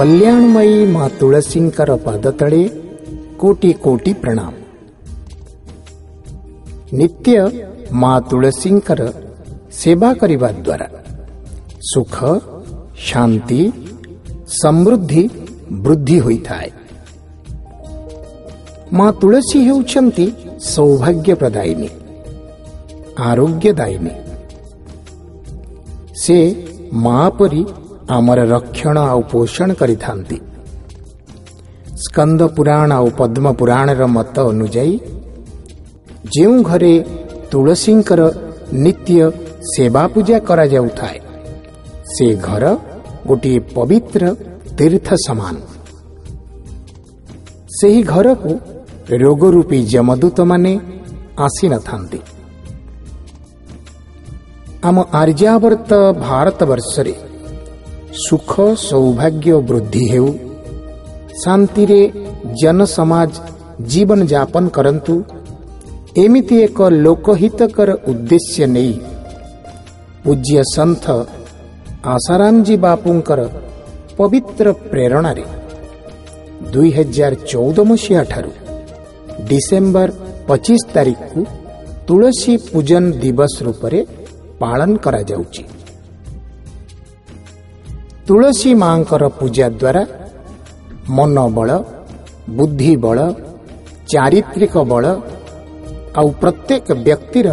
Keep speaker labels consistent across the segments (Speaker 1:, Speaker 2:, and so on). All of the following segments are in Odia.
Speaker 1: କଲ୍ୟାଣମୟୀ ମା ତୁଳସୀଙ୍କର ପାଦ ତଳେ କୋଟି କୋଟି ପ୍ରଣାମ ନିତ୍ୟ ମା ତୁଳସୀଙ୍କର ସେବା କରିବା ଦ୍ୱାରା ସୁଖ ଶାନ୍ତି ସମୃଦ୍ଧି ବୃଦ୍ଧି ହୋଇଥାଏ ମା ତୁଳସୀ ହେଉଛନ୍ତି ସୌଭାଗ୍ୟ ପ୍ରଦାୟିନୀ ଆରୋଗ୍ୟଦାୟିନୀ ସେ ମା ପରି ଆମର ରକ୍ଷଣ ଆଉ ପୋଷଣ କରିଥାନ୍ତି। ସ୍କନ୍ଦ ପୁରାଣ ଆଉ ପଦ୍ମ ପୁରାଣର ମତ ଅନୁଯାୟୀ ଯେଉଁ ଘରେ ତୁଳସୀଙ୍କର ନିତ୍ୟ ସେବା ପୂଜା କରାଯାଉଥାଏ ସେ ଘର ଗୋଟିଏ ପବିତ୍ର ତୀର୍ଥ ସମାନ। ସେହି ଘରକୁ ରୋଗ ରୂପୀ ଯମଦୂତମାନେ ଆସିନଥାନ୍ତି। ଆମ ଆର୍ଯ୍ୟାବର୍ତ୍ତ ଭାରତବର୍ଷରେ ସୁଖ ସୌଭାଗ୍ୟ ବୃଦ୍ଧି ହେଉ। ଶାନ୍ତିରେ ଜନସମାଜ ଜୀବନ ଯାପନ କରନ୍ତୁ। ଏମିତି ଏକ ଲୋକହିତକର ଉଦ୍ଦେଶ୍ୟ ନେଇ ପୂଜ୍ୟ ସନ୍ଥ ଆଶାରାମଜୀ ବାପୁଙ୍କର ପବିତ୍ର ପ୍ରେରଣାରେ ଦୁଇ ହଜାର ଚଉଦ ମସିହା ଠାରୁ ଡିସେମ୍ବର ପଚିଶ ତାରିଖକୁ ତୁଳସୀ ପୂଜନ ଦିବସ ରୂପରେ ପାଳନ କରାଯାଉଛି। ତୁଳସୀ ମାଙ୍କର ପୂଜା ଦ୍ୱାରା ମନୋବଳ ବୁଦ୍ଧିବଳ ଚାରିତ୍ରିକ ବଳ ଆଉ ପ୍ରତ୍ୟେକ ବ୍ୟକ୍ତିର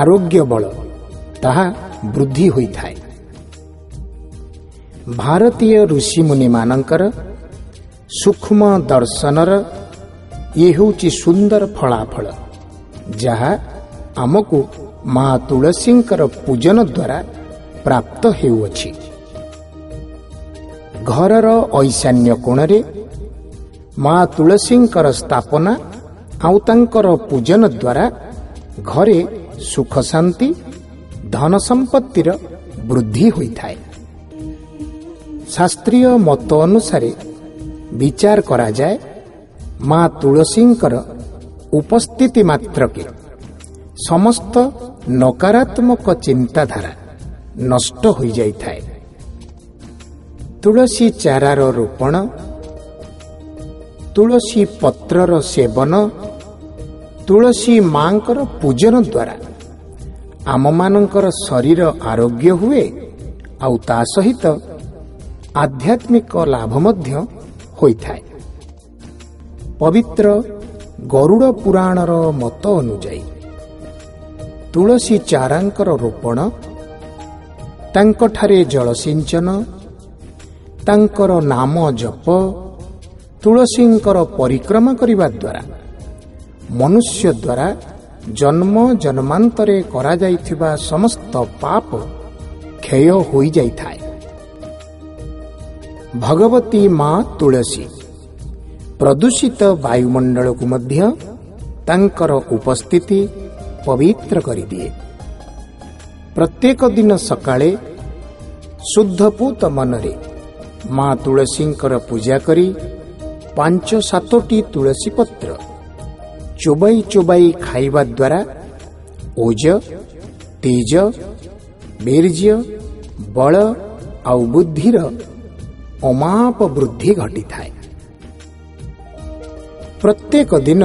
Speaker 1: ଆରୋଗ୍ୟ ବଳ ତାହା ବୃଦ୍ଧି ହୋଇଥାଏ। ଭାରତୀୟ ଋଷିମୁନିମାନଙ୍କର ସୂକ୍ଷ୍ମ ଦର୍ଶନର ଇଏ ହେଉଛି ସୁନ୍ଦର ଫଳାଫଳ ଯାହା ଆମକୁ ମା ତୁଳସୀଙ୍କର ପୂଜନ ଦ୍ୱାରା ପ୍ରାପ୍ତ ହେଉଅଛି। ଘରର ଐଶାନ୍ୟ କୋଣରେ ମା ତୁଳସୀଙ୍କର ସ୍ଥାପନା ଆଉ ତାଙ୍କର ପୂଜନ ଦ୍ୱାରା ଘରେ ସୁଖ ଶାନ୍ତି ଧନ ସମ୍ପତ୍ତିର ବୃଦ୍ଧି ହୋଇଥାଏ। ଶାସ୍ତ୍ରୀୟ ମତ ଅନୁସାରେ ବିଚାର କରାଯାଏ ମା ତୁଳସୀଙ୍କର ଉପସ୍ଥିତି ମାତ୍ରକେ ସମସ୍ତ ନକାରାତ୍ମକ ଚିନ୍ତାଧାରା ନଷ୍ଟ ହୋଇଯାଇଥାଏ। ତୁଳସୀ ଚାରାର ରୋପଣ ତୁଳସୀ ପତ୍ରର ସେବନ ତୁଳସୀ ମାଙ୍କର ପୂଜନ ଦ୍ୱାରା ଆମମାନଙ୍କର ଶରୀର ଆରୋଗ୍ୟ ହୁଏ ଆଉ ତା ସହିତ ଆଧ୍ୟାତ୍ମିକ ଲାଭ ମଧ୍ୟ ହୋଇଥାଏ। ପବିତ୍ର ଗରୁଡ଼ ପୁରାଣର ମତ ଅନୁଯାୟୀ ତୁଳସୀ ଚାରାଙ୍କର ରୋପଣ ତାଙ୍କଠାରେ ଜଳସିଞ୍ଚନ ତାଙ୍କର ନାମ ଜପ ତୁଳସୀଙ୍କର ପରିକ୍ରମା କରିବା ଦ୍ୱାରା ମନୁଷ୍ୟ ଦ୍ୱାରା ଜନ୍ମ ଜନ୍ମାନ୍ତରେ କରାଯାଇଥିବା ସମସ୍ତ ପାପ କ୍ଷୟ ହୋଇଯାଇଥାଏ। ଭଗବତୀ ମା ତୁଳସୀ ପ୍ରଦୂଷିତ ବାୟୁମଣ୍ଡଳକୁ ମଧ୍ୟ ତାଙ୍କର ଉପସ୍ଥିତି ପବିତ୍ର କରିଦିଏ। ପ୍ରତ୍ୟେକ ଦିନ ସକାଳେ ଶୁଦ୍ଧପୂତ ମନରେ ମା ତୁଳସୀଙ୍କର ପୂଜା କରି ପାଞ୍ଚ ସାତଟି ତୁଳସୀ ପତ୍ର ଚୋବାଇ ଚୋବାଇ ଖାଇବା ଦ୍ୱାରା ଓଜ ତେଜ ବୀର୍ଯ୍ୟ ବଳ ଆଉ ବୁଦ୍ଧିର ଅମାପ ବୃଦ୍ଧି ଘଟିଥାଏ। ପ୍ରତ୍ୟେକ ଦିନ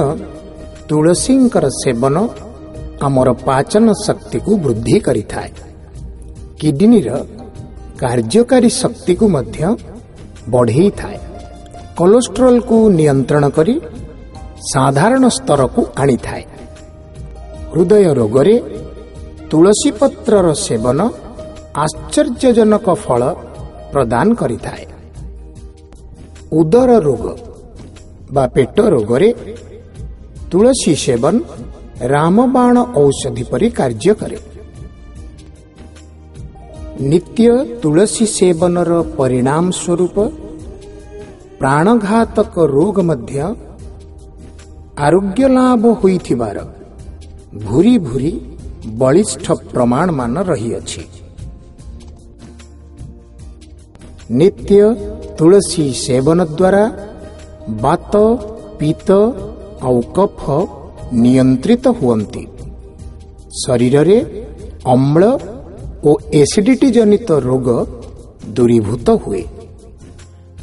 Speaker 1: ତୁଳସୀଙ୍କର ସେବନ ଆମର ପାଚନ ଶକ୍ତିକୁ ବୃଦ୍ଧି କରିଥାଏ। କିଡନୀର କାର୍ଯ୍ୟକାରୀ ଶକ୍ତିକୁ ମଧ୍ୟ ବଢ଼େଇଥାଏ। କୋଲେଷ୍ଟ୍ରଲକୁ ନିୟନ୍ତ୍ରଣ କରି ସାଧାରଣ ସ୍ତରକୁ ଆଣିଥାଏ। ହୃଦୟ ରୋଗରେ ତୁଳସୀ ପତ୍ରର ସେବନ ଆଶ୍ଚର୍ଯ୍ୟଜନକ ଫଳ ପ୍ରଦାନ କରିଥାଏ। ଉଦର ରୋଗ ବା ପେଟ ରୋଗରେ ତୁଳସୀ ସେବନ ରାମବାଣ ଔଷଧି ପରି କାର୍ଯ୍ୟ କରେ। ନିତ୍ୟ ତୁଳସୀ ସେବନର ପରିଣାମ ସ୍ୱରୂପ ପ୍ରାଣଘାତକ ରୋଗ ମଧ୍ୟ ଆରୋଗ୍ୟ ଲାଭ ହୋଇଥିବାର ଭୁରି ଭୁରି ବଳିଷ୍ଠ ପ୍ରମାଣମାନ ରହିଅଛି। ନିତ୍ୟ ତୁଳସୀ ସେବନ ଦ୍ୱାରା ବାତ ପିତ ଆଉ କଫ ନିୟନ୍ତ୍ରିତ ହୁଅନ୍ତି। ଶରୀରରେ ଅମ୍ଳ ଓ ଏସିଡିଟି ଜନିତ ରୋଗ ଦୂରୀଭୂତ ହୁଏ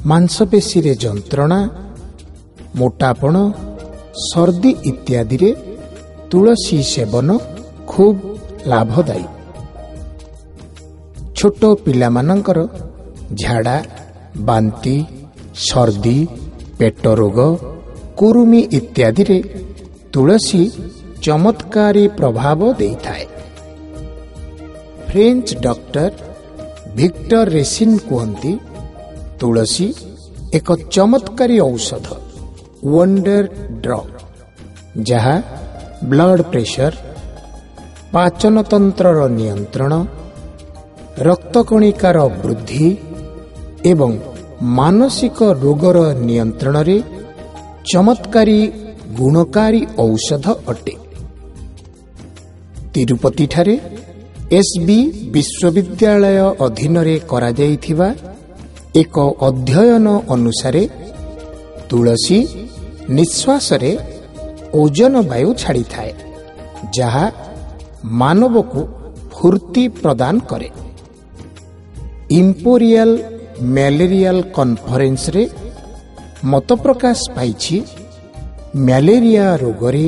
Speaker 1: ମାଂସପେଶୀରେ ଯନ୍ତ୍ରଣା ମୋଟାପଣ ସର୍ଦ୍ଦି ଇତ୍ୟାଦିରେ ତୁଳସୀ ସେବନ ଖୁବ୍ ଲାଭଦାୟୀ ଛୋଟ ପିଲାମାନଙ୍କର ଝାଡ଼ା ବାନ୍ତି ସର୍ଦ୍ଦି ପେଟ ରୋଗ କୁରୁମି ଇତ୍ୟାଦିରେ ତୁଳସୀ ଚମତ୍କାରୀ ପ୍ରଭାବ ଦେଇଥାଏ। ଫ୍ରେଞ୍ଚ ଡକ୍ଟର ଭିକ୍ଟର ରେସିନ୍ କୁହନ୍ତି ତୁଳସୀ ଏକ ଚମତ୍କାରୀ ଔଷଧ ୱଣ୍ଡର ଡ୍ରଗ୍ ଯାହା ବ୍ଲଡ୍ ପ୍ରେସର ପାଚନତନ୍ତ୍ରର ନିୟନ୍ତ୍ରଣ ରକ୍ତକଣିକାର ବୃଦ୍ଧି ଏବଂ ମାନସିକ ରୋଗର ନିୟନ୍ତ୍ରଣରେ ଚମତ୍କାରୀ ଗୁଣକାରୀ ଔଷଧ ଅଟେ। ତିରୁପତିଠାରେ ଏସ୍ ବି ବିଶ୍ୱବିଦ୍ୟାଳୟ ଅଧୀନରେ କରାଯାଇଥିବା ଏକ ଅଧ୍ୟୟନ ଅନୁସାରେ ତୁଳସୀ ନିଶ୍ୱାସରେ ଓଜନ ବାୟୁ ଛାଡ଼ିଥାଏ ଯାହା ମାନବକୁ ଫୁର୍ତ୍ତି ପ୍ରଦାନ କରେ। ଇମ୍ପୋରିଆଲ ମ୍ୟାଲେରିଆଲ କନଫରେନ୍ସରେ ମତ ପ୍ରକାଶ ପାଇଛି ମ୍ୟାଲେରିଆ ରୋଗରେ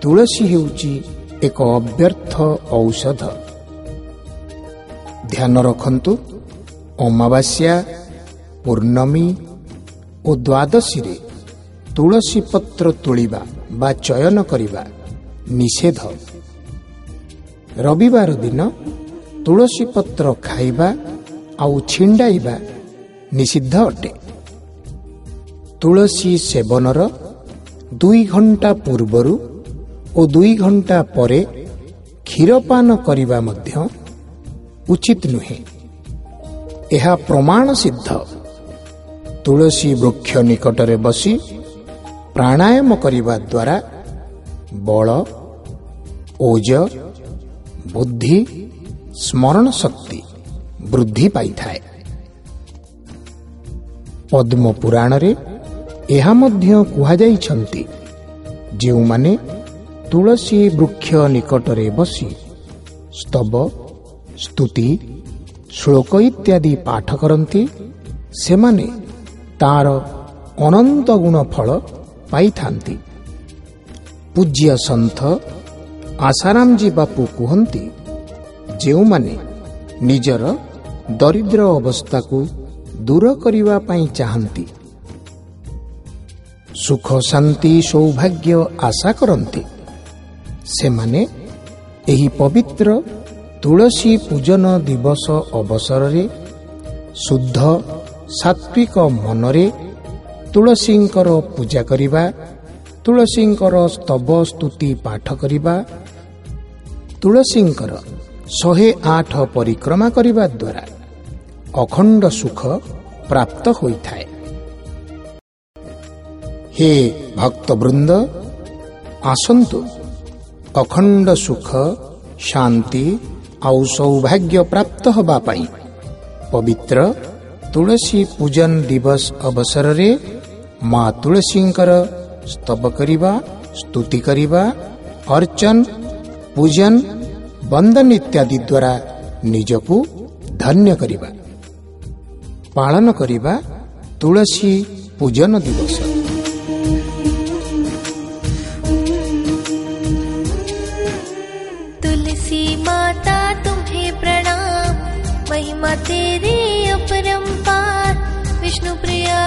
Speaker 1: ତୁଳସୀ ହେଉଛି ଏକ ଅବ୍ୟର୍ଥ ଔଷଧ। ଧ୍ୟାନ ରଖନ୍ତୁ। ଅମାବାସ୍ୟା ପୂର୍ଣ୍ଣମୀ ଓ ଦ୍ୱାଦଶୀରେ ତୁଳସୀ ପତ୍ର ତୋଳିବା ବା ଚୟନ କରିବା ନିଷେଧ। ରବିବାର ଦିନ ତୁଳସୀ ପତ୍ର ଖାଇବା ଆଉ ଛିଣ୍ଡାଇବା ନିଷିଦ୍ଧ ଅଟେ। ତୁଳସୀ ସେବନର ଦୁଇ ଘଣ୍ଟା ପୂର୍ବରୁ ଓ ଦୁଇ ଘଣ୍ଟା ପରେ କ୍ଷୀରପାନ କରିବା ମଧ୍ୟ ଉଚିତ ନୁହେଁ ଏହା ପ୍ରମାଣ ସିଦ୍ଧ ତୁଳସୀ ବୃକ୍ଷ ନିକଟରେ ବସି ପ୍ରାଣାୟାମ କରିବା ଦ୍ୱାରା ବଳ ଓଜ ବୁଦ୍ଧି ସ୍ମରଣ ଶକ୍ତି ବୃଦ୍ଧି ପାଇଥାଏ ପଦ୍ମ ପୁରାଣରେ ଏହା ମଧ୍ୟ କୁହାଯାଇଛନ୍ତି ଯେଉଁମାନେ ତୁଳସୀ ବୃକ୍ଷ ନିକଟରେ ବସି ସ୍ତବ ସ୍ତୁତି ଶ୍ଳୋକ ଇତ୍ୟାଦି ପାଠ କରନ୍ତି ସେମାନେ ତାର ଅନନ୍ତ ଗୁଣ ଫଳ ପାଇଥାନ୍ତି। ପୂଜ୍ୟ ସନ୍ଥ ଆଶାରାମଜୀ ବାପୁ କୁହନ୍ତି ଯେଉଁମାନେ ନିଜର ଦରିଦ୍ର ଅବସ୍ଥାକୁ ଦୂର କରିବା ପାଇଁ ଚାହାନ୍ତି ସୁଖ ଶାନ୍ତି ସୌଭାଗ୍ୟ ଆଶା କରନ୍ତି ସେମାନେ ଏହି ପବିତ୍ର ତୁଳସୀ ପୂଜନ ଦିବସ ଅବସରରେ ଶୁଦ୍ଧ ସାତ୍ବିକ ମନରେ ତୁଳସୀଙ୍କର ପୂଜା କରିବା ତୁଳସୀଙ୍କର ସ୍ତବ ସ୍ତୁତି ପାଠ କରିବା ତୁଳସୀଙ୍କର ଶହେ ଆଠ ପରିକ୍ରମା କରିବା ଦ୍ୱାରା ଅଖଣ୍ଡ ସୁଖ ପ୍ରାପ୍ତ ହୋଇଥାଏ। ହେ ଭକ୍ତବୃନ୍ଦ ଆସନ୍ତୁ ଅଖଣ୍ଡ ସୁଖ ଶାନ୍ତି ଆଉ ସୌଭାଗ୍ୟ ପ୍ରାପ୍ତ ହେବା ପାଇଁ। ପବିତ୍ର ତୁଳସୀ ପୂଜନ ଦିବସ ଅବସରରେ ମା ତୁଳସୀଙ୍କର ସ୍ତବ କରିବା ସ୍ତୁତି କରିବା ଅର୍ଚ୍ଚନ ପୂଜନ ବନ୍ଦନ ଇତ୍ୟାଦି ଦ୍ୱାରା ନିଜକୁ ଧନ୍ୟ କରିବା। ପାଳନ କରିବା ତୁଳସୀ ପୂଜନ ଦିବସ।
Speaker 2: तेरे अपरम्पार विष्णुप्रिया